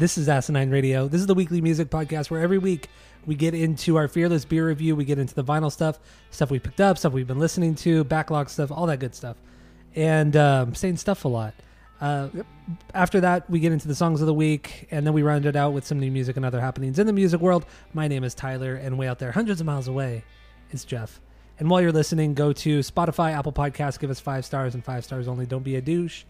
This is Asinine Radio. This is the weekly music podcast where every week we get into our fearless beer review. We get into the vinyl stuff, stuff we picked up, stuff we've been listening to, backlog stuff, all that good stuff, and um, saying stuff a lot. Uh, After that, we get into the songs of the week, and then we round it out with some new music and other happenings in the music world. My name is Tyler, and way out there, hundreds of miles away, is Jeff. And while you're listening, go to Spotify, Apple Podcasts, give us five stars and five stars only. Don't be a douche.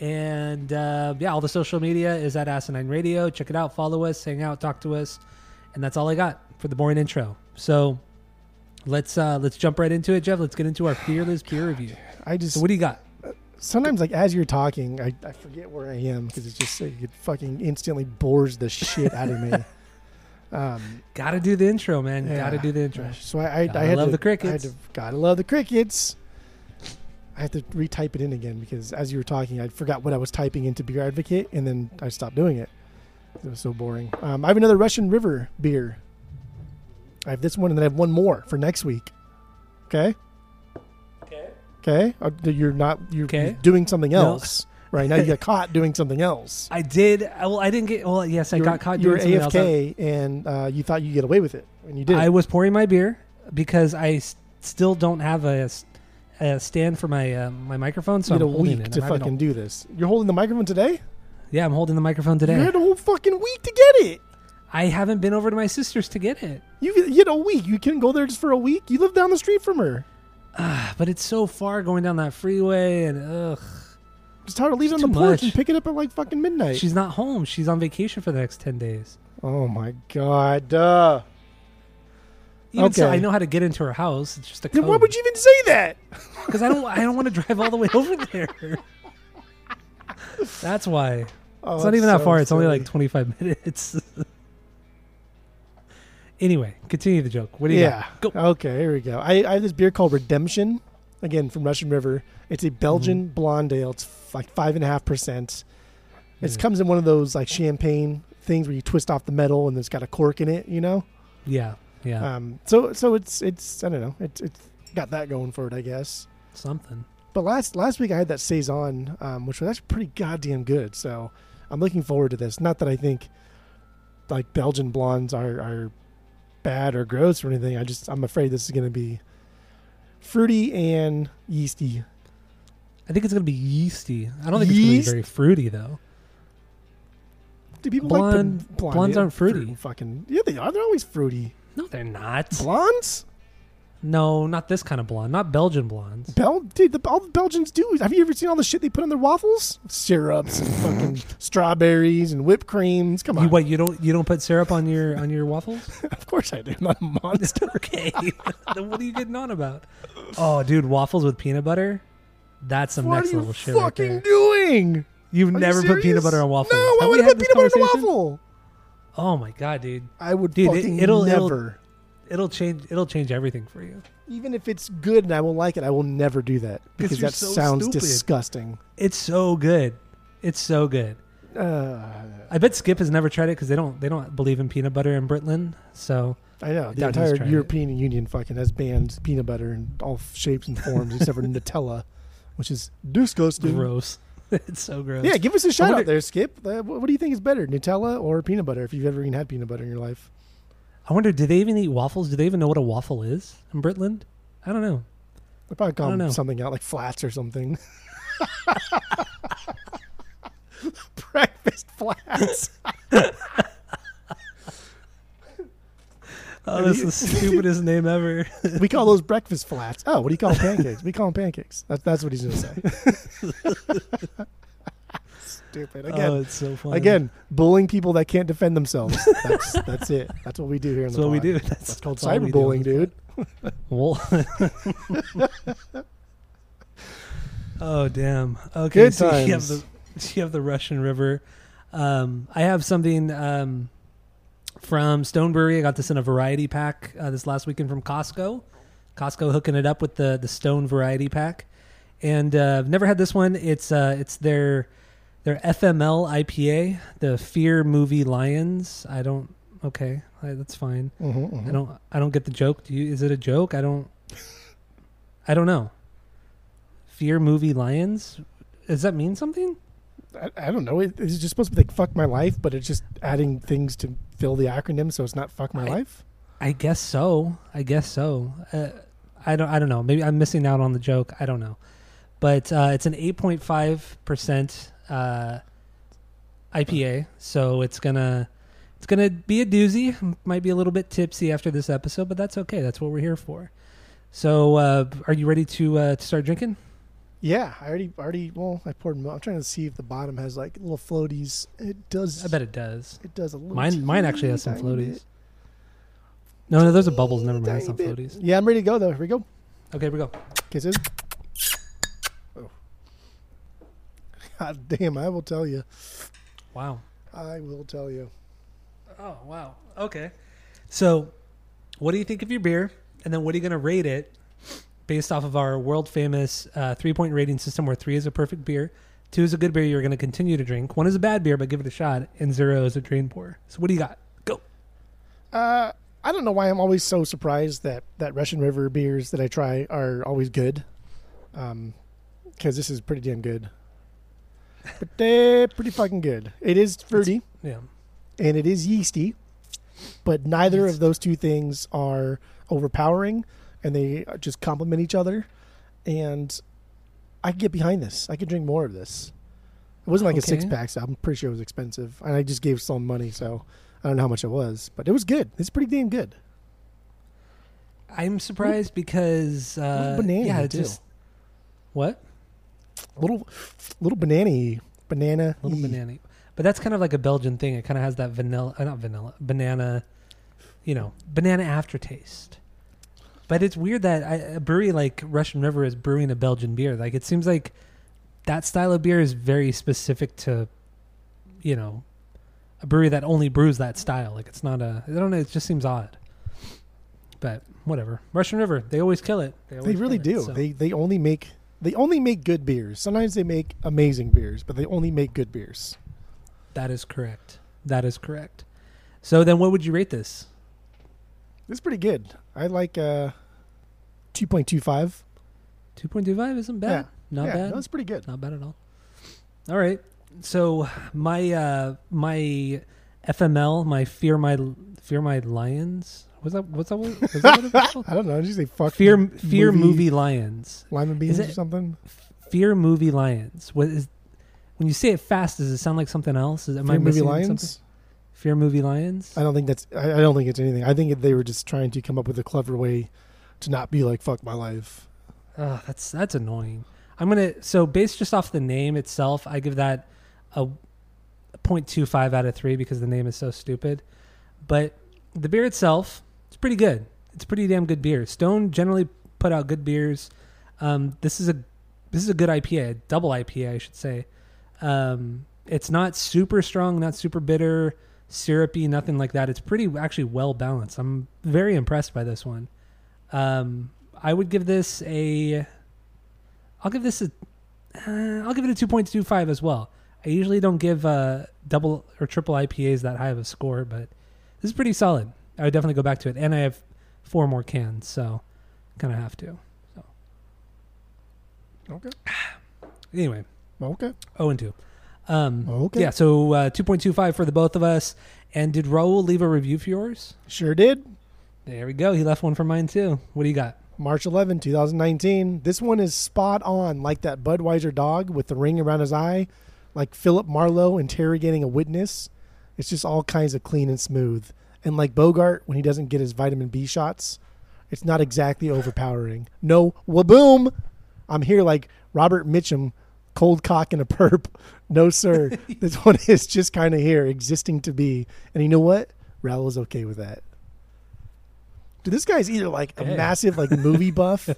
And uh, yeah, all the social media is at Asinine Radio. Check it out, follow us, hang out, talk to us, and that's all I got for the boring intro. So let's uh, let's jump right into it, Jeff. Let's get into our fearless peer review. I just So what do you got? sometimes like as you're talking, I, I forget where I am because it's just it fucking instantly bores the shit out of me. Um, Got to do the intro, man. Yeah. Got to do the intro. So I, I, Gotta I had love to, the crickets. I had to, gotta love the crickets. I have to retype it in again because as you were talking, I forgot what I was typing into Beer Advocate, and then I stopped doing it. It was so boring. Um, I have another Russian River beer. I have this one, and then I have one more for next week. Okay. Okay. Okay. Uh, You're not. You're, Okay. you're doing something No. else right now. You got caught doing something else. I did. Well, I didn't get. Well, yes, I you were, got caught You were doing something else. AFK, and uh, you thought you get away with it, and you did. I was pouring my beer because I s- still don't have a, a stand for my uh, my microphone, so you I'm a holding week it. to I'm having a- fucking do this. You're holding the microphone today. yeah, I'm holding the microphone today. You had a whole fucking week to get it. I haven't been over to my sister's to get it, You, you had a week. You couldn't go there just for a week. You live down the street from her. but it's so far going down that freeway, and ugh, Just tell her to leave it on the too porch much. and pick it up at like fucking midnight. she's not home. She's on vacation for the next ten days. oh my god. Duh. Even so, Okay. I know how to get into her house. It's just a Then why would you even say that? Because I don't. I don't want to drive all the way over there. That's why. Oh, it's not even that so far. It's only like 25 minutes. anyway, continue the joke. What do you yeah. got? Go. Okay, here we go. I, I have this beer called Redemption, again from Russian River. It's a Belgian Mm-hmm. blonde ale. It's f- like five and a half percent. It Yeah. comes in one of those like champagne things where you twist off the metal and it's got a cork in it. You know. Yeah, yeah, Um. So so it's it's I don't know. It's it's got that going for it, I guess. something. But last last week I had that saison, um, which was actually pretty goddamn good. So I'm looking forward to this. Not that I think like Belgian blondes are are bad or gross or anything. I just I'm afraid this is going to be fruity and yeasty. I think it's gonna be yeasty. I don't think it's gonna be very fruity though. Do people Blonde- like blonde? blondes aren't fruity. Fruit- Fucking yeah, they are. They're always fruity. No, they're not. Blondes, No, not this kind of blonde. Not Belgian blondes. Bel dude. The, all the Belgians do. Have you ever seen all the shit they put on their waffles? Syrups and fucking strawberries and whipped creams. Come on. You what? You don't you don't put syrup on your on your waffles? Of course I do. I'm not a monster. okay. then what are you getting on about? Oh, dude, waffles with peanut butter. That's some what next are you level shit right fucking there. doing? You've Are you never put peanut butter on waffles. No, Have why would I put peanut butter on a waffle? Oh my god, dude. I would Dude, it- fucking it'll- it'll- never. It'll change it'll change everything for you. Even if it's good and I will like it, I will never do that because that so sounds stupid. disgusting. It's so good. It's so good. Uh, I bet Skip has never tried it because they don't they don't believe in peanut butter in Britland. So I know the entire tried it. European Union fucking has banned peanut butter in all shapes and forms except for Nutella, which is disgusting. gross. it's so gross. Yeah, give us a shout wonder- out there, Skip. Uh, what, what do you think is better, Nutella or peanut butter? If you've ever even had peanut butter in your life, I wonder, do they even eat waffles? Do they even know what a waffle is in Britland? I don't know. they probably call them know. something out like flats or something. Breakfast flats. Oh, that's the stupidest name ever. we call those breakfast flats. Oh, what do you call pancakes? We call them pancakes. That's that's what he's gonna say. Stupid. Again, oh, it's so funny. again, bullying people that can't defend themselves. That's that's it. That's what we do here in that's the what we do. That's, That's called cyberbullying, dude. Well, oh damn. Okay, Good so you have times. the you have the Russian River. Um, I have something um, from Stone Brewery. I got this in a variety pack uh, this last weekend from Costco. Costco hooking it up with the the Stone variety pack, and uh, I've never had this one. It's uh, it's their their FML IPA, the Fear Movie Lions. I don't. Okay, I, that's fine. Mhm, I don't. I don't get the joke. Do you? Is it a joke? I don't. I don't know. Fear Movie Lions. Does that mean something? I, I don't know. It, it's just supposed to be like "fuck my life," but it's just adding things to fill the acronym, so it's not "fuck my I- life." I guess so. I guess so. Uh, I don't. I don't know. Maybe I'm missing out on the joke. I don't know. But uh, it's an 8.5 percent uh, IPA, so it's gonna it's gonna be a doozy. Might be a little bit tipsy after this episode, but that's okay. That's what we're here for. So, uh, are you ready to uh, to start drinking? Yeah, I already, already. Well, I poured. I'm trying to see if the bottom has like little floaties. It does. I bet it does. it does a little. Mine mine actually has some floaties. bit. No, no, those are bubbles. Never mind. Not bit. floaties. Yeah, I'm ready to go though. Here we go. Okay, here we go. Kisses. Oh. God damn! I will tell you. Wow. I will tell you. Oh wow. Okay. So, what do you think of your beer? And then what are you going to rate it based off of our world famous uh, three point rating system, where three is a perfect beer, two is a good beer you're going to continue to drink, one is a bad beer but give it a shot, and zero is a drain pour. So what do you got? Go. Uh, I don't know why I'm always so surprised that that Russian River beers that I try are always good. Um, because this is pretty damn good. Pretty, pretty fucking good. It is fruity Yeah. and it is yeasty, but neither of those two things are overpowering, and they just complement each other. And I can get behind this. I could drink more of this. It wasn't like a six pack, so I'm pretty sure it was expensive, and I just gave some money, so I don't know how much it was, but it was good. It's pretty damn good. I'm surprised because uh, banana yeah, it too. just what little little banana banana little banana, but that's kind of like a Belgian thing. It kind of has that vanilla, uh, not vanilla, banana, you know, banana aftertaste. But it's weird that I, a brewery like Russian River is brewing a Belgian beer. Like it seems like that style of beer is very specific to, you know, a brewery that only brews that style. Like it's not a. I don't know. It just seems odd. But whatever. Russian River, they always kill it. They always really kill it, do. so- They they only make they only make good beers. Sometimes they make amazing beers, but they only make good beers. That is correct. That is correct. So then, what would you rate this? It's pretty good. I like uh, two point two five. Two point two five isn't bad. Yeah. Not yeah, bad. That's pretty good. Not bad at all. All right. So my uh my FML, my fear my fear my lions. Was that what's that? what- Was that what it was called? I don't know. Did you say fuck Fear fear movie- movie lions. lima beans it- or something? Fear movie lions. What is when you say it fast? Does it sound like something else? Is, am I movie lions. something? Fear movie lions. I don't think that's. I, I don't think it's anything. I think they were just trying to come up with a clever way to not be like fuck my life. Oh, that's that's annoying. I'm gonna so based just off the name itself, I give that a 0.25 out of three because the name is so stupid. But the beer itself, it's pretty good. It's pretty damn good beer. Stone generally put out good beers. Um, this is a this is a good IPA, a double IPA, I should say. Um, it's not super strong, not super bitter, syrupy, nothing like that. It's pretty actually well balanced. I'm very impressed by this one. Um, I would give this a. I'll give this a. Uh, I'll give it a two point two five as well. I usually don't give uh, double or triple IPAs that high of a score, but this is pretty solid. I would definitely go back to it, and I have four more cans, so kind of have to. So. Okay. Anyway, Okay. oh and two. Um, Okay. Yeah, so uh, two point two five for the both of us. And did Raul leave a review for yours? Sure did. There we go. He left one for mine too. What do you got? March 11, 2019. This one is spot on, like that Budweiser dog with the ring around his eye, like Philip Marlowe interrogating a witness. It's just all kinds of clean and smooth. And like Bogart when he doesn't get his vitamin B shots, it's not exactly overpowering. No, waboom! I'm here like Robert Mitchum, cold cock and a perp. No, sir. this one is just kind of here, existing to be. And you know what? Raul is okay with that. Dude, this guy's either like a Yeah. massive like movie buff,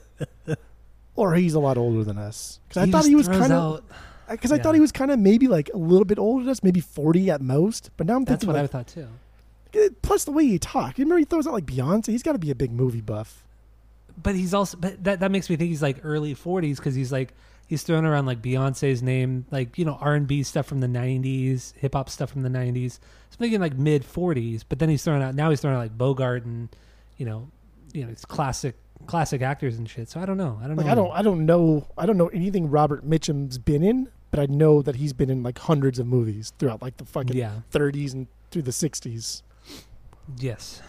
or he's a lot older than us. Because I thought he was kind of. because I thought he was kind of maybe like a little bit older than us, maybe forty at most. But now I'm That's thinking, what I thought too. eh, plus the way he talked. You remember he throws out like Beyonce. He's got to be a big movie buff. But he's also but that that makes me think he's like early 40s because he's like he's throwing around like Beyonce's name, like you know R and B stuff from the 90s, hip hop stuff from the 90s. So I'm thinking like mid 40s, but then he's throwing out now he's throwing out like Bogart and you know you know it's classic classic actors and shit. So I don't know. I don't Like know. I don't, I don't know, I don't know anything Robert Mitchum's been in, but I know that he's been in like hundreds of movies throughout like the fucking Yeah. 30s and through the 60s. Yes.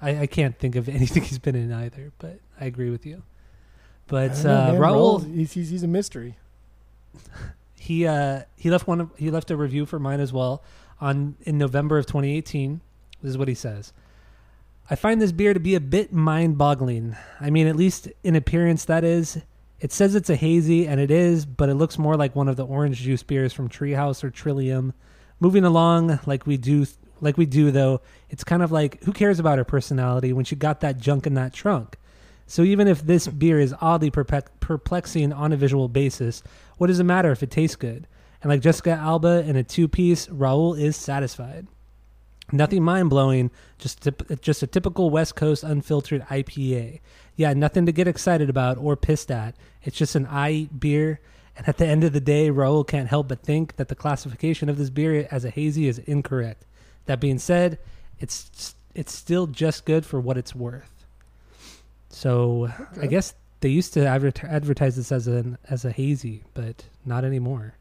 I, I can't think of anything he's been in either, but I agree with you. But know, uh, man. Raul, he's, he's, he's a mystery. he uh, he left one. Of, he left a review for mine as well on in November of 2018. This is what he says. I find this beer to be a bit mind-boggling. I mean, at least in appearance, that is. It says it's a hazy, and it is, but it looks more like one of the orange juice beers from Treehouse or Trillium. Moving along like we do, like we do though, it's kind of like who cares about her personality when she got that junk in that trunk. So even if this beer is oddly perplexing on a visual basis, what does it matter if it tastes good? And like Jessica Alba in a two-piece, Raul is satisfied. Nothing mind blowing, just just a typical West Coast unfiltered IPA. Yeah, nothing to get excited about or pissed at. It's just an I beer, and at the end of the day, Raul can't help but think that the classification of this beer as a hazy is incorrect. That being said, it's it's still just good for what it's worth. So I guess they used to advert- advertise this as an as a hazy, but not anymore.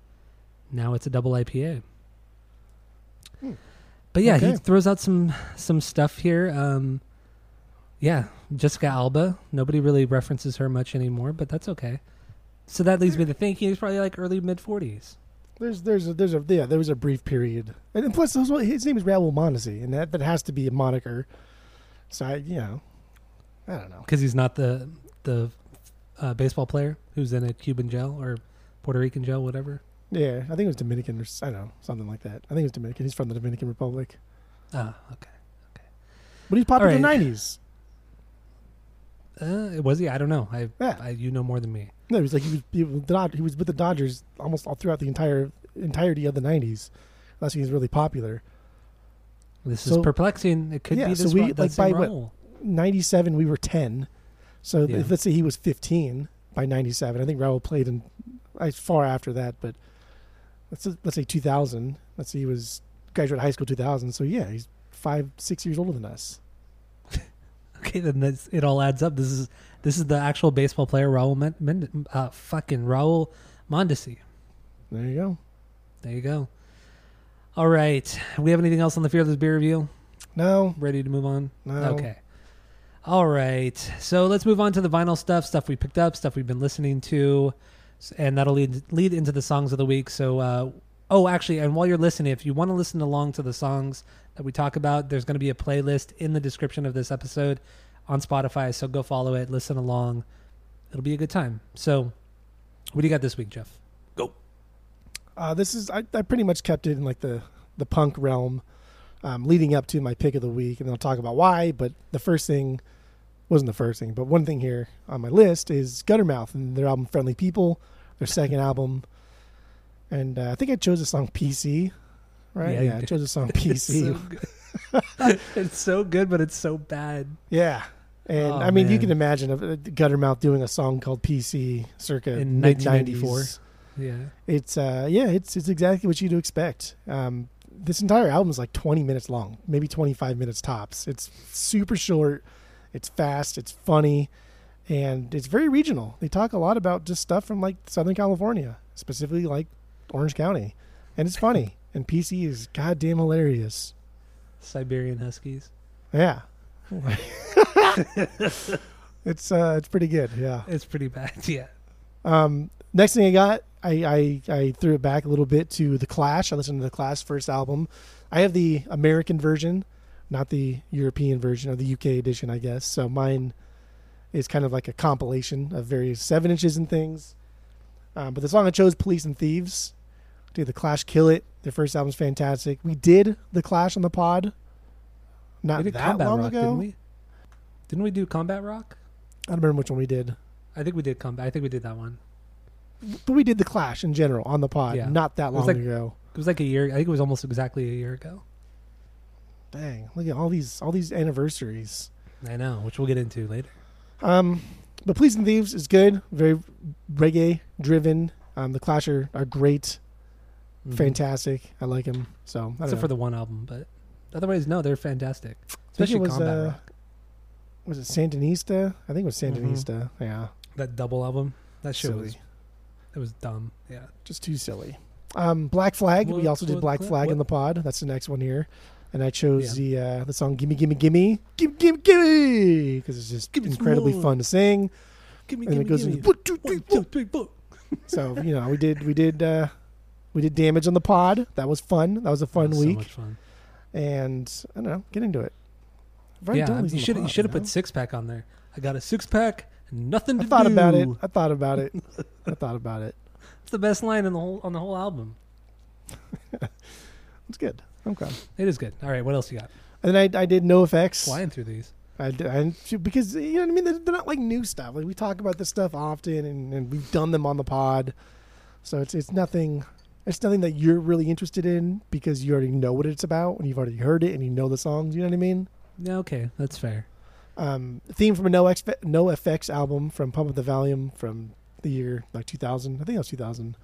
Now it's a double IPA. Hmm. But yeah, he throws out some some stuff here. Um, yeah, Jessica Alba. Nobody really references her much anymore, but that's okay. So that leads me to thinking he's probably like early mid forties. There's there's a, there's a yeah there was a brief period, and plus his name is Raul Mondesi, and that that has to be a moniker. So I you know, I don't know. because he's not the the uh, baseball player who's in a Cuban jail or Puerto Rican jail, whatever. Yeah, I think it was Dominican or s- I don't know something like that. I think it was Dominican. He's from the Dominican Republic, Ah, okay. Okay. But he's popular in the. '90s. Uh, was he? I don't know. I, Yeah. I you know more than me. No, he was like he was he was, the Dod- he was with the Dodgers almost all throughout the entire entirety of the '90s. That's when he's really popular. This So- is perplexing. It could Yeah, be so this we- like, by what- role. '97, we were 10. So Yeah. let's say he was 15 by '97. I think Raul played in far after that, but let's let's say 2000. Let's say he was graduated high school 2000. So yeah, he's five six years older than us. Okay, then this, it all adds up. This is this is the actual baseball player Raul Men, Men, uh, fucking Raul Mondesi. There you go. There you go. All right. We have anything else on the Fearless Beer review? No, Ready to move on? no. Okay. All right. So let's move on to the vinyl stuff, stuff we picked up, stuff we've been listening to, and that'll lead lead into the songs of the week. So, uh, oh, actually, and while you're listening, if you want to listen along to the songs that we talk about, there's going to be a playlist in the description of this episode on Spotify. So go follow it, listen along. It'll be a good time. So, what do you got this week, Jeff? Go. Uh, this is I, I pretty much kept it in like the the punk realm, um, leading up to my pick of the week, and then I'll talk about why. But the first thing wasn't the first thing, but one thing here on my list is Guttermouth and their album Friendly People, their second album, and uh, I think I chose the song PC. Right? Yeah, Yeah, I chose the song It's PC. so it's so good, but it's so bad. yeah. And Oh, I mean, you can imagine a, a Guttermouth doing a song called PC circa In mid 1994. Yeah. It's uh yeah, it's it's exactly what you'd expect. Um, this entire album is like 20 minutes long, maybe 25 minutes tops. It's super short, it's fast, it's funny, and it's very regional. They talk a lot about just stuff from like Southern California, specifically like Orange County, and it's funny. And PC is goddamn hilarious. Siberian Huskies. Yeah. it's uh it's pretty good, yeah. It's pretty bad. Yeah. Um, next thing I got, I, I I threw it back a little bit to the Clash. I listened to the Clash first album. I have the American version, not the European version or the UK edition, I guess. So mine is kind of like a compilation of various seven inches and things. Um, but the song I chose, "Police and Thieves," dude, the Clash kill it. Their first album's fantastic. We did the Clash on the pod, not that Combat long Rock, ago. didn't we? Didn't we do Combat Rock? I don't remember which one we did. I think we did Combat. I think we did that one. but we did the Clash in general on the pod Yeah. not that long like- ago. It was like a year. I think it was almost exactly a year ago. Dang, look at all these all these anniversaries. I know, which we'll get into later. Um, but and Thieves is good, very reggae driven. Um, the Clash are, are great, Mhm. fantastic. I like them. So Except know. for the one album, but otherwise, no, they're fantastic. Especially was combat uh, rock. was it Sandinista? I think it was Mhm. Sandinista. Yeah, That double album, that shit silly, was it was dumb. Yeah, just too silly. Um, Black Flag. we What- also did what- Black what- Flag in the pod. That's the next one here. And I chose the uh, the song "Gimme Gimme Gimme Gimme Gimme Gimme" because it's just Give me incredibly more. fun to sing. give me, And give it goes give into me. one, two, three, One, four. two, three, four. So you know, we did we did uh, we did damage on the pod. That was fun. That was a fun That was So week. much fun. and I don't know, get into it. I've Yeah, done you in the should you should have know? put six pack on there. I got a six pack, and nothing I thought do. about it. I thought about it. I thought about it. It's the best line in the whole on the whole album. It's good. Okay. It is good. All right, what else you got? And then I, I did NOFX. Flying through these. I, did- I because you know what I mean. They're, they're not like new stuff. Like we talk about this stuff often, and, and we've done them on the pod. So it's it's nothing. It's nothing that you're really interested in because you already know what it's about and you've already heard it and you know the songs. You know what I mean? Yeah, okay, that's fair. Um, theme from a no X NOFX album from Pump Up the Valuum from the year like 2000. I think it was 2000.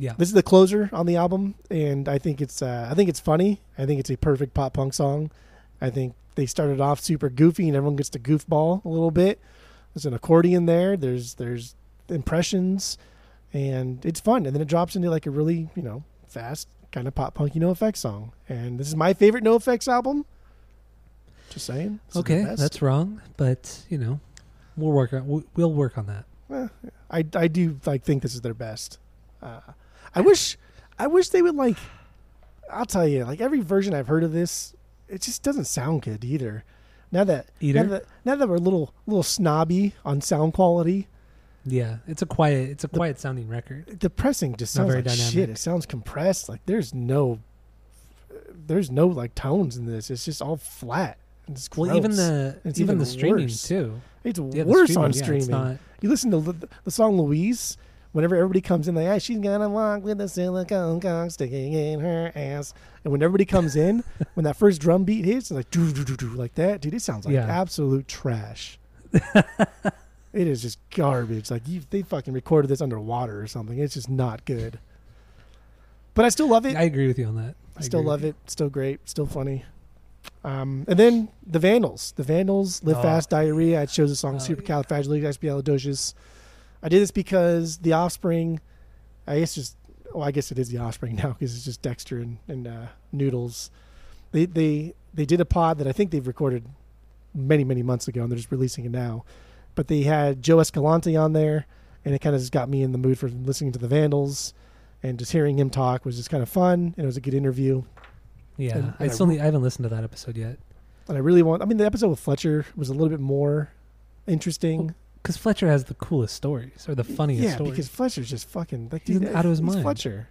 Yeah, This is the closer on the album, and I think it's uh, I think it's funny. I think it's a perfect pop punk song. I think they started off super goofy, and everyone gets to goofball a little bit. There's an accordion there. There's there's impressions, and it's fun. And then it drops into like a really you know fast kind of pop punky NOFX song. And this is my favorite NOFX album. Just saying. This okay, that's wrong, but you know, we'll work on we'll, we'll work on that. Eh, I I do like think this is their best. Uh, I wish I wish they would like. I'll tell you, like every version I've heard of this, it just doesn't sound good either. Now that Either? now that, now that we're a little little snobby on sound quality, Yeah, it's a quiet it's a quiet sounding record. the pressing just sounds very like shit. dynamic. It sounds compressed. Like there's no there's no like tones in this. It's just all flat. It's Well, even the It's even even the streaming worse. too. it's Yeah, worse streaming, on yeah, streaming. You listen to the, the song Louise. Whenever everybody comes in, like, ah, she's gonna walk with a silicone cock sticking in her ass. And when everybody comes in, when that first drum beat hits, it's like doo doo doo doo like that, dude. It sounds like Yeah. absolute trash. it is just garbage. Like you, they fucking recorded this underwater or something. It's just not good. But I still love it. I agree with you on that. I still love it. Still great. Still funny. Um, and then the Vandals. The Vandals, Live Oh. Fast, Diarrhea. I chose the song Oh, Supercalifragilisticexpialidocious. I did this because The Offspring, I guess just, well, I guess it is The Offspring now because it's just Dexter and, and uh, Noodles. They, they, they did a pod that I think they've recorded many, many months ago and they're just releasing it now. But they had Joe Escalante on there and it kind of just got me in the mood for listening to the Vandals. And just hearing him talk was just kind of fun, and it was a good interview. Yeah, and- I and I still need, I haven't listened to that episode yet And I really want. I mean, the episode with Fletcher was a little bit more interesting. Because Fletcher has the coolest stories or the funniest yeah, stories. because Fletcher's just fucking like He's dude, out of his he's mind. Fletcher,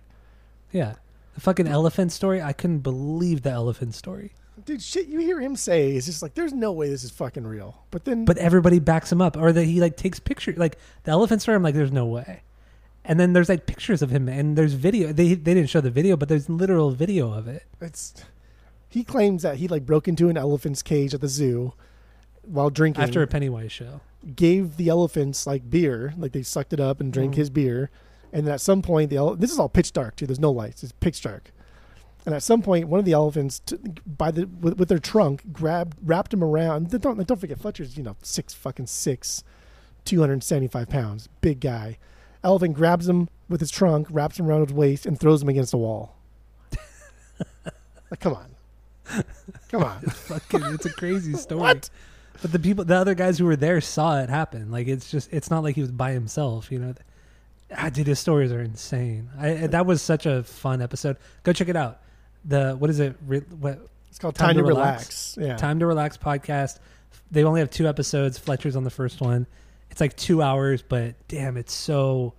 yeah, the fucking elephant story. I couldn't believe the elephant story, dude, shit. You hear him say, it's just like, there's no way this is fucking real. But then, but everybody backs him up, or that he like takes pictures. Like the elephant story, I'm like, there's no way. And then there's like pictures of him, and there's video. They they didn't show the video, but there's literal video of it. it's he claims that he like broke into an elephant's cage at the zoo while drinking. After a Pennywise show, gave the elephants like beer, like they sucked it up and drank Mhm. his beer. And then at some point, the ele- this is all pitch dark too. There's no lights. It's pitch dark. And at some point, one of the elephants, t- by the with, with their trunk, grabbed, wrapped him around. Don't don't forget, Fletcher's you know six fucking six, two hundred seventy five pounds, big guy. Elephant grabs him with his trunk, wraps him around his waist, and throws him against the wall. like, come on, come on. fucking, it's a crazy story. What? But the people, the other guys who were there saw it happen. Like it's just, it's not like he was by himself. You know, ah, dude, his stories are insane. I that was such a fun episode. Go check it out. The what is it? Re, what It's called Time time, to to Relax. relax. Yeah. Time to Relax podcast. They only have two episodes. Fletcher's on the first one. It's like two hours, but damn, it's so,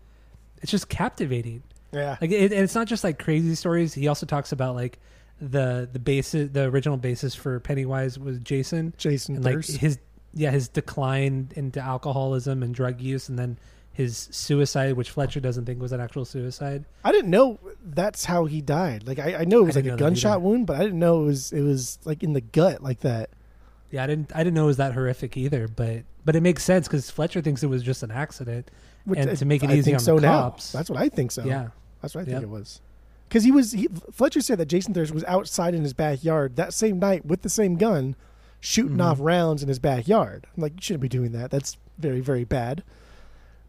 it's just captivating. Yeah. Like, it, and it's not just like crazy stories. He also talks about like the the basis, the original basis for Pennywise was Jason, Jason and like his yeah his decline into alcoholism and drug use, and then his suicide, which Fletcher doesn't think was an actual suicide. I didn't know that's how he died. Like I, I know it was I like a gunshot wound, but I didn't know it was it was like in the gut like that. Yeah, I didn't I didn't know it was that horrific either, but but it makes sense because Fletcher thinks it was just an accident. Which And I- to make it I easy think on so the now. cops. That's what I think so. Yeah, That's what I think Yep. it was. Because he was he, Fletcher said that Jason Thirsk was outside in his backyard that same night with the same gun, shooting Mhm. off rounds in his backyard. I'm like, you shouldn't be doing that. That's very very bad.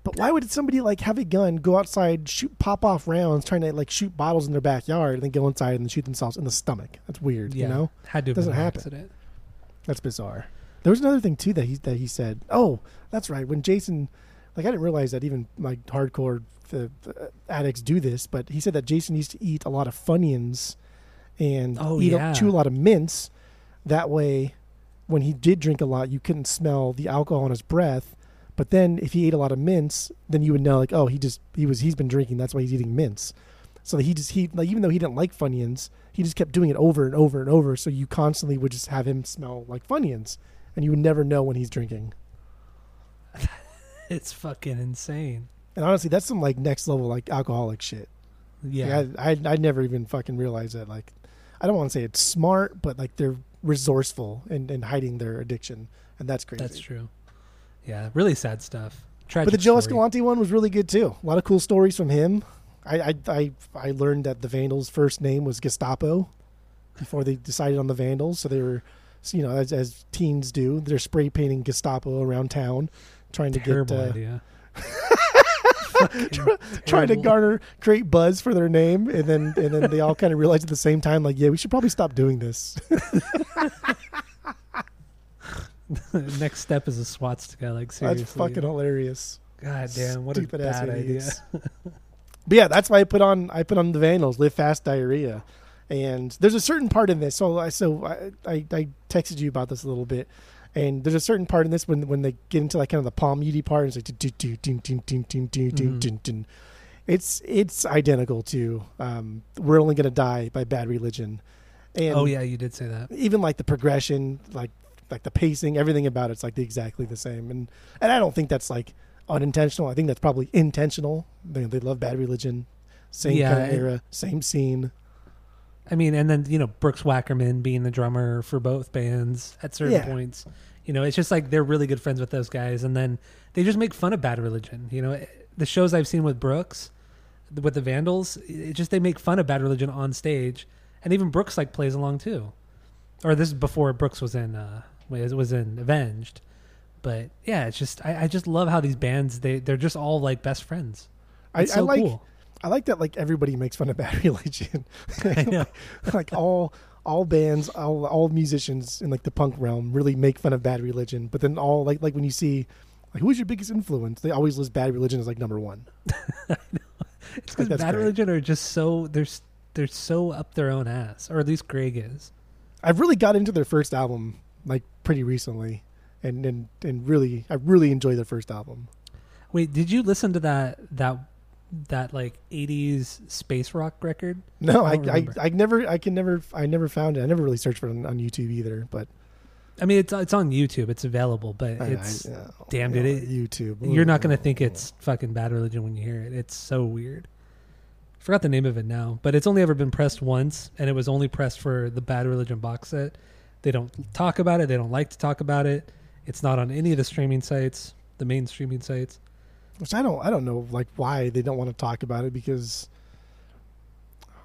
But why would somebody like have a gun, go outside, shoot, pop off rounds, trying to like shoot bottles in their backyard, and then go inside and shoot themselves in the stomach? That's weird. yeah. You know, had to Doesn't happen. accident. that's bizarre. There was another thing too that he that he said. Oh, that's right. When Jason, like I didn't realize that even like hardcore uh, addicts do this, but he said that Jason used to eat a lot of Funyuns and Oh, eat yeah. a, chew a lot of mints. That way, when he did drink a lot, you couldn't smell the alcohol in his breath. But then, if he ate a lot of mints, then you would know, like, oh, he just he was he's been drinking. That's why he's eating mints. So he just he like even though he didn't like Funyuns, he just kept doing it over and over and over. So you constantly would just have him smell like Funyuns, and you would never know when he's drinking. It's fucking insane. And honestly, that's some like next level like alcoholic shit. Yeah, Like, I, I I never even fucking realized that. Like, I don't want to say it's smart, but like they're resourceful in, in hiding their addiction, and that's crazy. that's true. Yeah, really sad stuff. Tragic But the Joe story. Escalante one was really good too. A lot of cool stories from him. I I I, I learned that the Vandals' first name was Gestapo before they decided on the Vandals. So they were, you know, as, as teens do, they're spray painting Gestapo around town, trying to Terrible get uh, idea. trying to garner create buzz for their name, and then and then they all kind of realize at the same time, like, yeah, we should probably stop doing this. Next step is a swastika. Like seriously, That's fucking hilarious. God damn, what a Stupid ass bad idea. But yeah, that's why I put on I put on the Vandals, live fast diarrhea, and there's a certain part in this. So I so I, I, I texted you about this a little bit, and there's a certain part in this when when they get into like kind of the palm muty part, it's like do, do, do, do, do, do, do, do, do, do. it's it's identical to um, "We're Only Gonna Die" by Bad Religion, and Oh yeah, you did say that. even like the progression, like like the pacing, everything about it's like the, exactly the same. And and I don't think that's like unintentional. I think that's probably intentional. They, they love Bad Religion, same Yeah, kind of era, same scene. I mean, and then you know Brooks Wackerman being the drummer for both bands at certain Yeah. points. You know, it's just like they're really good friends with those guys, and then they just make fun of Bad Religion. You know, the shows I've seen with Brooks, with the Vandals, it just they make fun of Bad Religion on stage, and even Brooks like plays along too. Or this is before Brooks was in uh was in Avenged, but yeah, it's just I, I just love how these bands they they're just all like best friends. I, so I like cool. I like that like everybody makes fun of Bad Religion. I know. like all all bands, all all musicians in like the punk realm really make fun of Bad Religion. But then all like like when you see like who's your biggest influence, they always list Bad Religion as like number one. It's because that's Bad great. Religion are just so they're they're so up their own ass, or at least Greg is. I've really got into their first album like pretty recently, and and and really I really enjoy their first album. Wait, did you listen to that that that like '80s space rock record? No, I I I. I never I can never I never found it. I never really searched for it on, on YouTube either. But I mean, it's it's on YouTube. It's available, but I- it's I, damn, yeah, it- YouTube. you're not gonna think it's fucking Bad Religion when you hear it. It's so weird. Forgot the name of it now, but it's only ever been pressed once, and it was only pressed for the Bad Religion box set. They don't talk about it. They don't like to talk about it. It's not on any of the streaming sites, the main streaming sites. Which I don't I don't know like why they don't want to talk about it because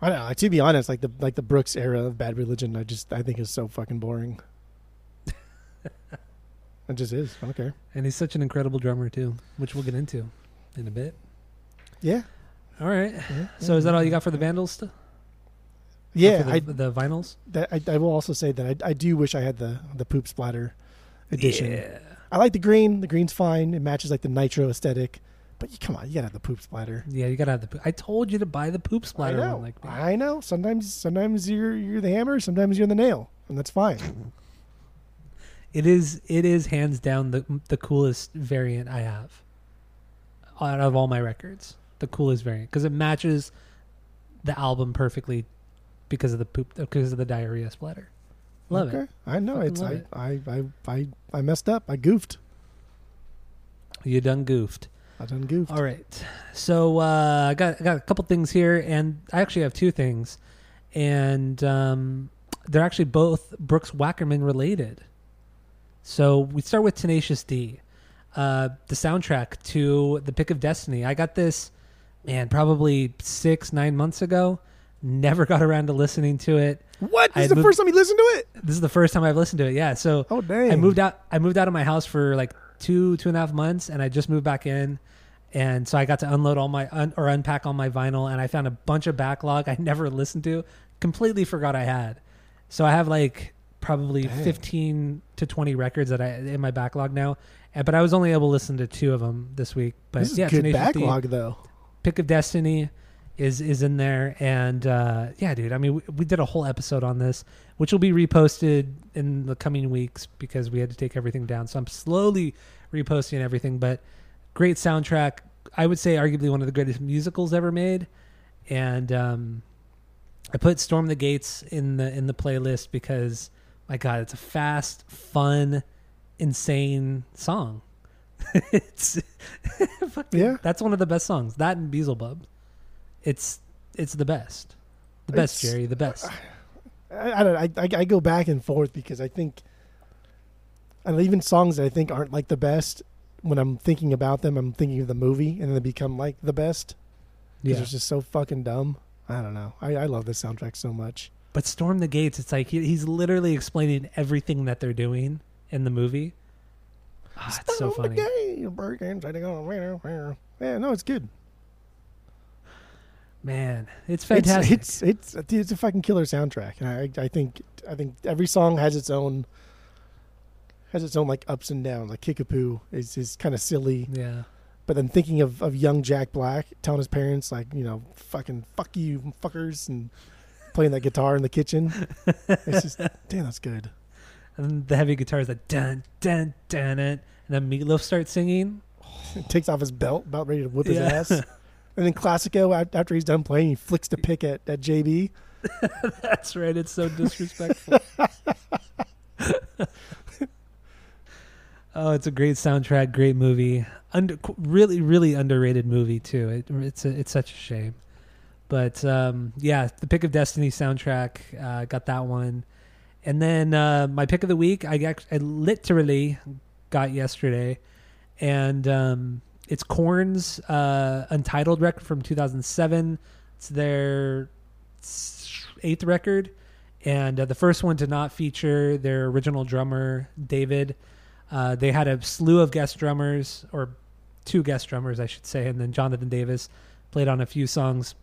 I don't know. To be honest, like the like the Brooks era of Bad Religion, I just I think is so fucking boring. it just is. I don't care. And he's such an incredible drummer too, which we'll get into in a bit. Yeah. All right. yeah, So is that all you got for the Vandals? St- Yeah, for I, the, the vinyls. that, I I will also say that I, I do wish I had the the poop splatter edition. Yeah. I like the green. The green's fine. It matches like the nitro aesthetic. But you, come on, you gotta have the poop splatter. Yeah, you gotta have the. Poop. I told you to buy the poop splatter I know. one. Like. I know. Sometimes sometimes you're you're the hammer. Sometimes you're the nail, and that's fine. it is. It is hands down the the coolest variant I have out of all my records. The coolest variant because it matches the album perfectly because of the poop because of the diarrhea splatter. Love okay. it. I know. Fucking it's I, it. I I I I messed up. I goofed. You done goofed. I done goofed. All right. So uh, I got I got a couple things here, and I actually have two things, and um, they're actually both Brooks Wackerman related. So we start with Tenacious D, uh, the soundtrack to The Pick of Destiny. I got this, man, probably six nine months ago. Never got around to listening to it. What? I This is the moved- first time you listened to it? This is the first time I've listened to it. Yeah. So Oh dang! I moved out. I moved out of my house for like two two and a half months, and I just moved back in, and so I got to unload all my un, or unpack all my vinyl, and I found a bunch of backlog I never listened to. Completely forgot I had. So I have like probably Dang. fifteen to twenty records that I in my backlog now, but I was only able to listen to two of them this week. But This is yeah, good backlog though. Pick of Destiny is is in there, and uh, yeah, dude. I mean, we, we did a whole episode on this, which will be reposted in the coming weeks because we had to take everything down. So I'm slowly reposting everything, but great soundtrack. I would say arguably one of the greatest musicals ever made, and um, I put Storm the Gates in the in the playlist because my God, it's a fast, fun, insane song. it's fucking- Yeah. that's one of the best songs. That and Beelzebub. It's it's the best. The best, It's- Jerry. The best. I, I don't. I, I I go back and forth because I think, and even songs that I think aren't like the best. When I'm thinking about them, I'm thinking of the movie, and then they become like the best because Yeah. it's just so fucking dumb. I don't know. I, I love this soundtrack so much. But Storm the Gates, it's like he, he's literally explaining everything that they're doing in the movie. Ah, it's so the funny. the. Yeah, no, it's good. Man, it's It's fantastic. it's it's it's a fucking killer soundtrack, and I I think I think every song has its own has its own like ups and downs. Like Kickapoo is is kind of silly, yeah. but then thinking of of young Jack Black telling his parents like you know fucking fuck you fuckers and playing that guitar in the kitchen. It's just damn, that's good. And the heavy guitar is like dun dun dun it, and then Meatloaf starts singing. takes off his belt, about ready to whip his Yeah. ass. And then Classico, after he's done playing, he flicks the pick at, at JB. That's right. It's so disrespectful. oh, it's a great soundtrack, great movie. Under really, really underrated movie too. It, it's a, it's such a shame. But um, yeah, the pick of destiny soundtrack uh, got that one, and then uh, my pick of the week I, I literally got yesterday, and um, it's Korn's uh, Untitled record from 2007. It's their eighth record, and uh, the first one to not feature their original drummer David. Uh, they had a slew of guest drummers, or two guest drummers, I should say, and then Jonathan Davis played on a few songs.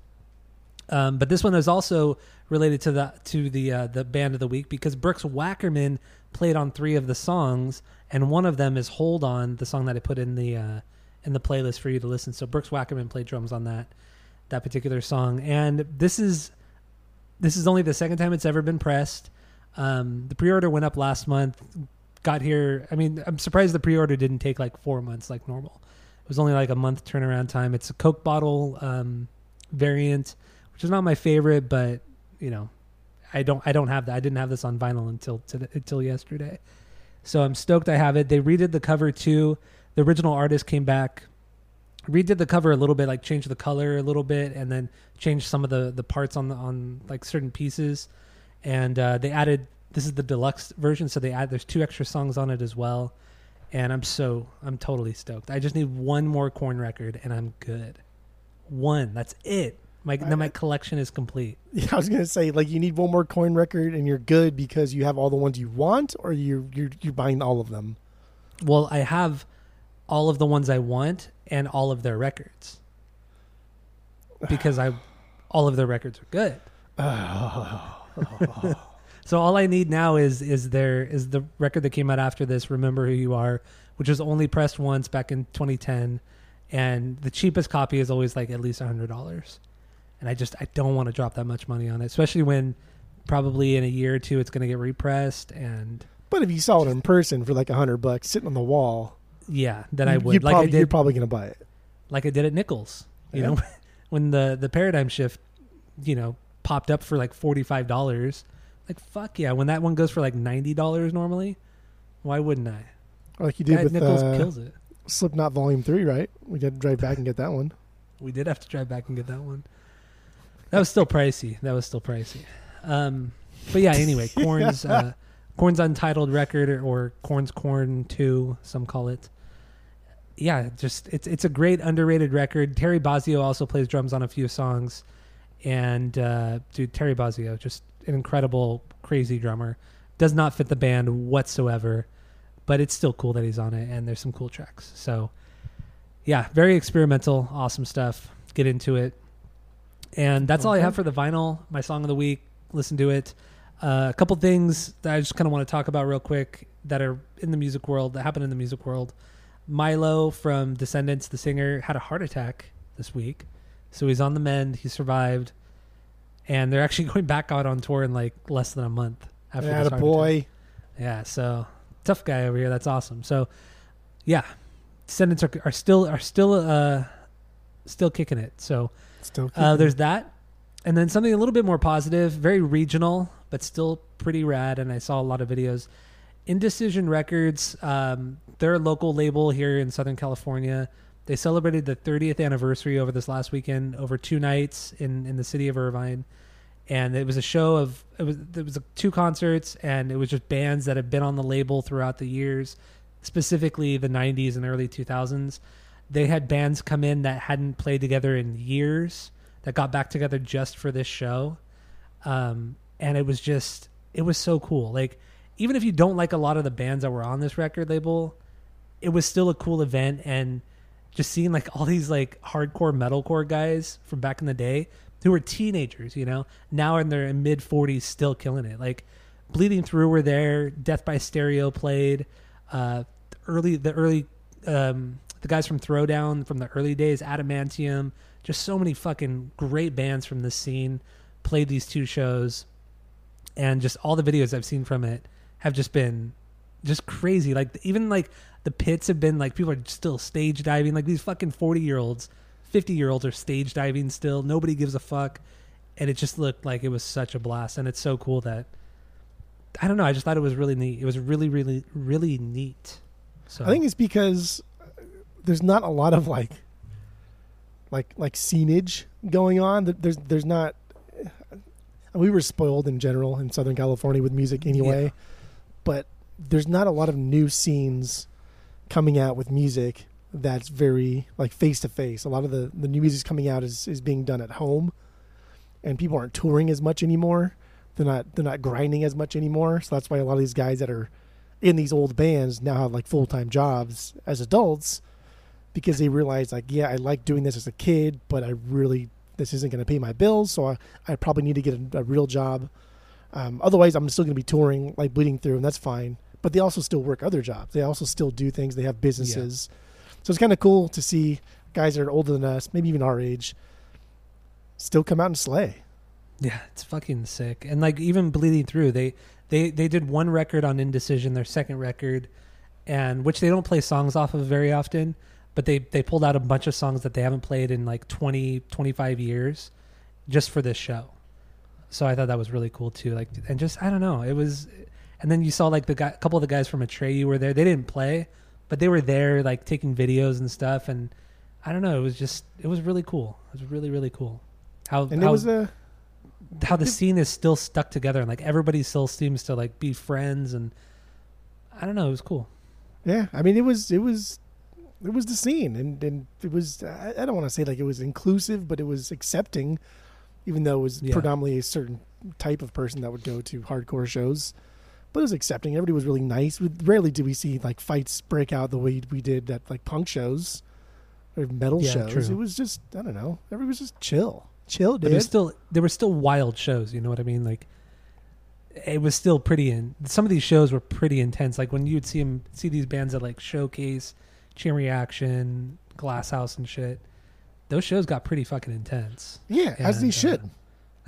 Um, but this one is also related to the to the uh, the band of the week because Brooks Wackerman played on three of the songs, and one of them is "Hold On," the song that I put in the uh, in the playlist for you to listen. So Brooks Wackerman played drums on that that particular song, and this is this is only the second time it's ever been pressed. Um, the pre-order went up last month, got here. I mean, I'm surprised the pre-order didn't take like four months like normal. It was only like a month turnaround time. It's a Coke bottle um, variant, which is not my favorite, but you know, I don't I don't have that. I didn't have this on vinyl until today, until yesterday. So I'm stoked I have it. They redid the cover too. The original artist came back, redid the cover a little bit, like changed the color a little bit, and then changed some of the the parts on the on like certain pieces. And uh, they added this is the deluxe version, so they add there's two extra songs on it as well. And I'm so I'm totally stoked. I just need one more Korn record and I'm good. One, that's it. My then my collection is complete. Yeah, I was gonna say like you need one more Korn record and you're good because you have all the ones you want, or you're you're you're buying all of them. Well, I have all of the ones I want and all of their records. Because I all of their records are good. so all I need now is is there is the record that came out after this, "Remember Who You Are," which was only pressed once back in 2010, and the cheapest copy is always like at least hundred dollars, and I just I don't want to drop that much money on it, especially when probably in a year or two it's going to get repressed and But if you saw it in person for like a hundred bucks sitting on the wall, yeah, then I would you'd like probably, I did You're probably gonna buy it. like I did at Nichols. You Yeah. know, when the the paradigm shift, you know, popped up for like forty five dollars. Like fuck yeah! When that one goes for like ninety dollars normally, why wouldn't I? Like you did That with Nichols uh, kills it. Slipknot Volume Three, right? We got to drive back and get that one. We did have to drive back and get that one. That was still pricey. That was still pricey. Um, but yeah, anyway, Korn's uh, Korn's untitled record or, or Korn's Korn Two, some call it. Yeah, just it's it's a great underrated record. Terry Bozzio also plays drums on a few songs, and uh, dude, Terry Bozzio, just an incredible, crazy drummer. Does not fit the band whatsoever, but it's still cool that he's on it, and there's some cool tracks. So, yeah, very experimental, awesome stuff. Get into it. And that's all I have for the vinyl. My song of the week. Listen to it. Uh, a couple things that I just kind of want to talk about real quick that are in the music world that happen in the music world. Milo from Descendents, the singer, had a heart attack this week, so he's on the mend. He survived, and they're actually going back out on tour in like less than a month after Yeah, this a boy. attack. Yeah, so tough guy over here. That's awesome. So, yeah, Descendents are, are still are still uh still kicking it. So Still, uh, there's that, and then something a little bit more positive, very regional, but still pretty rad. And I saw a lot of videos. Indecision Records, um, they're a local label here in Southern California. They celebrated the 30th anniversary over this last weekend, over two nights in in the city of Irvine, and it was a show of it was there was two concerts, and it was just bands that have been on the label throughout the years, specifically the 90s and early 2000s they had bands come in that hadn't played together in years that got back together just for this show. Um, and it was just it was so cool. Like even if you don't like a lot of the bands that were on this record label it was still a cool event. And just seeing like all these like hardcore metalcore guys from back in the day who were teenagers you know now in their mid 40s still killing it. Like bleeding through were there death by stereo played uh early the early um the guys from Throwdown from the early days, Adamantium, just so many fucking great bands from this scene played these two shows, and just all the videos I've seen from it have just been just crazy. Like even like the pits have been like people are still stage diving. Like these fucking forty year olds, fifty year olds are stage diving still. Nobody gives a fuck, and it just looked like it was such a blast. And it's so cool that I don't know. I just thought it was really neat. It was really, really, really neat. So I think it's because there's not a lot of like, like like scenage going on. There's there's not. We were spoiled in general in Southern California with music anyway, Yeah. But there's not a lot of new scenes coming out with music that's very like face to face. A lot of the the new music's coming out is is being done at home, and people aren't touring as much anymore. They're not they're not grinding as much anymore. So that's why a lot of these guys that are in these old bands now have like full time jobs as adults because they realize like yeah I like doing this as a kid, but I really this isn't going to pay my bills, so I, I probably need to get a, a real job. Um, otherwise, I'm still going to be touring like bleeding through, and that's fine. But they also still work other jobs. They also still do things. They have businesses, so it's kind of cool to see guys that are older than us, maybe even our age, still come out and slay. Yeah, it's fucking sick. And like even bleeding through, they they they did one record on Indecision, their second record, and which they don't play songs off of very often, but they they pulled out a bunch of songs that they haven't played in like 20 25 years just for this show. So I thought that was really cool too. Like and just I don't know, it was and then you saw like the guy, a couple of the guys from Atreyu were there. They didn't play, but they were there like taking videos and stuff and I don't know, it was just it was really cool. It was really really cool. How And how, it was a how the scene is still stuck together and like everybody still seems to like be friends and I don't know, it was cool. Yeah, I mean, it was it was it was the scene, and and it was I, I don't want to say like it was inclusive, but it was accepting, even though it was Yeah. predominantly a certain type of person that would go to hardcore shows. But it was accepting. Everybody was really nice. We, rarely did we see like fights break out the way we did at like punk shows or metal Yeah, shows. true. It was just I don't know. Everybody was just chill, chill, But dude. there's still there were still wild shows, you know what I mean? Like it was still pretty in some of these shows were pretty intense. Like when you'd see them see these bands at like Showcase, Chain Reaction, Glass House and shit. Those shows got pretty fucking intense. yeah, as and, they uh, should.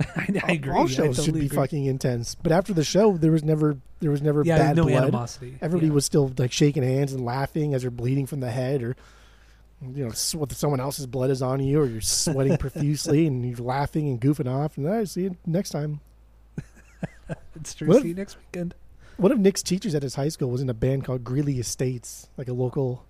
I, I agree. All shows totally should be agree. fucking intense. But after the show, there was never there was never yeah, bad no blood. animosity. Everybody Yeah. was still like shaking hands and laughing as they're bleeding from the head, or you know, what someone else's blood is on you, or you're sweating profusely and you're laughing and goofing off. And I see you next time. it's true. What- See you next weekend. One of Nick's teachers at his high school was in a band called Greeley Estates, like a local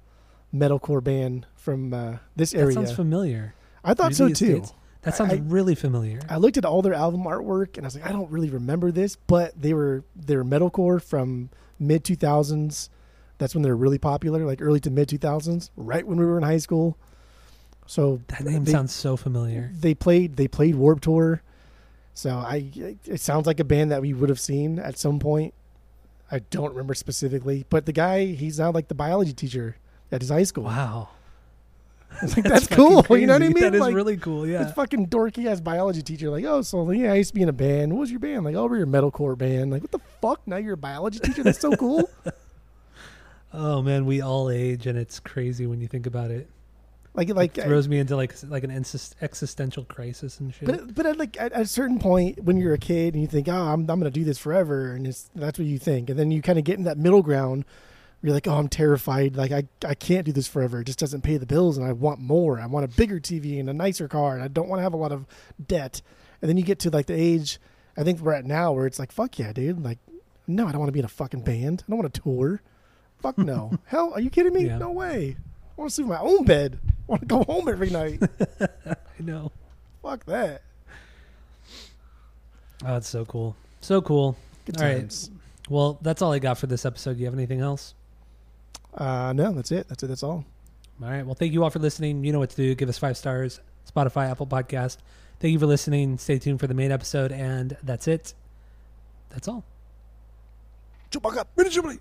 metalcore band from uh, this area. That sounds familiar. I thought so too. That sounds I- really familiar. I looked at all their album artwork and I was like, I don't really remember this, but they were they were metalcore from mid two thousands. That's when they were really popular, like early to mid two thousands, right when we were in high school. So that name they, sounds so familiar. They played they played Warped Tour, so I it sounds like a band that we would have seen at some point. I don't remember specifically, but the guy he's now like the biology teacher at his high school. Wow. It's like, that's, fucking cool. You know what I mean? That is Like, really cool. Yeah. It's fucking dorky ass biology teacher. Like, oh, so yeah, I used to be in a band. What was your band? Like, oh, we're your metalcore band. Like, what the fuck? Now you're a biology teacher. That's so cool. Oh man, we all age, and it's crazy when you think about it. Like, like, It throws me into like like an existential crisis and shit. but but at like at, at a certain point when you're a kid and you think, oh, I'm I'm gonna do this forever, and it's that's what you think, and then you kind of get in that middle ground. You're like, oh, I'm terrified. Like, I I can't do this forever. It just doesn't pay the bills, and I want more. I want a bigger TV and a nicer car, and I don't want to have a lot of debt. And then you get to like the age I think we're at now, where it's like, fuck yeah, dude. Like, no, I don't want to be in a fucking band. I don't want to tour. Fuck no. Hell, are you kidding me? Yeah. No way. I want to sleep in my own bed. I want to go home every night. I know. Fuck that. Oh, that's so cool. So cool. Good All right. times. Well, that's all I got for this episode. Do you have anything else? Uh, no, that's it. That's it. That's all. All right. Well, thank you all for listening. You know what to do. Give us five stars. Spotify, Apple Podcast. Thank you for listening. Stay tuned for the main episode, and that's it. That's all. Chewbacca, mini Jubilee.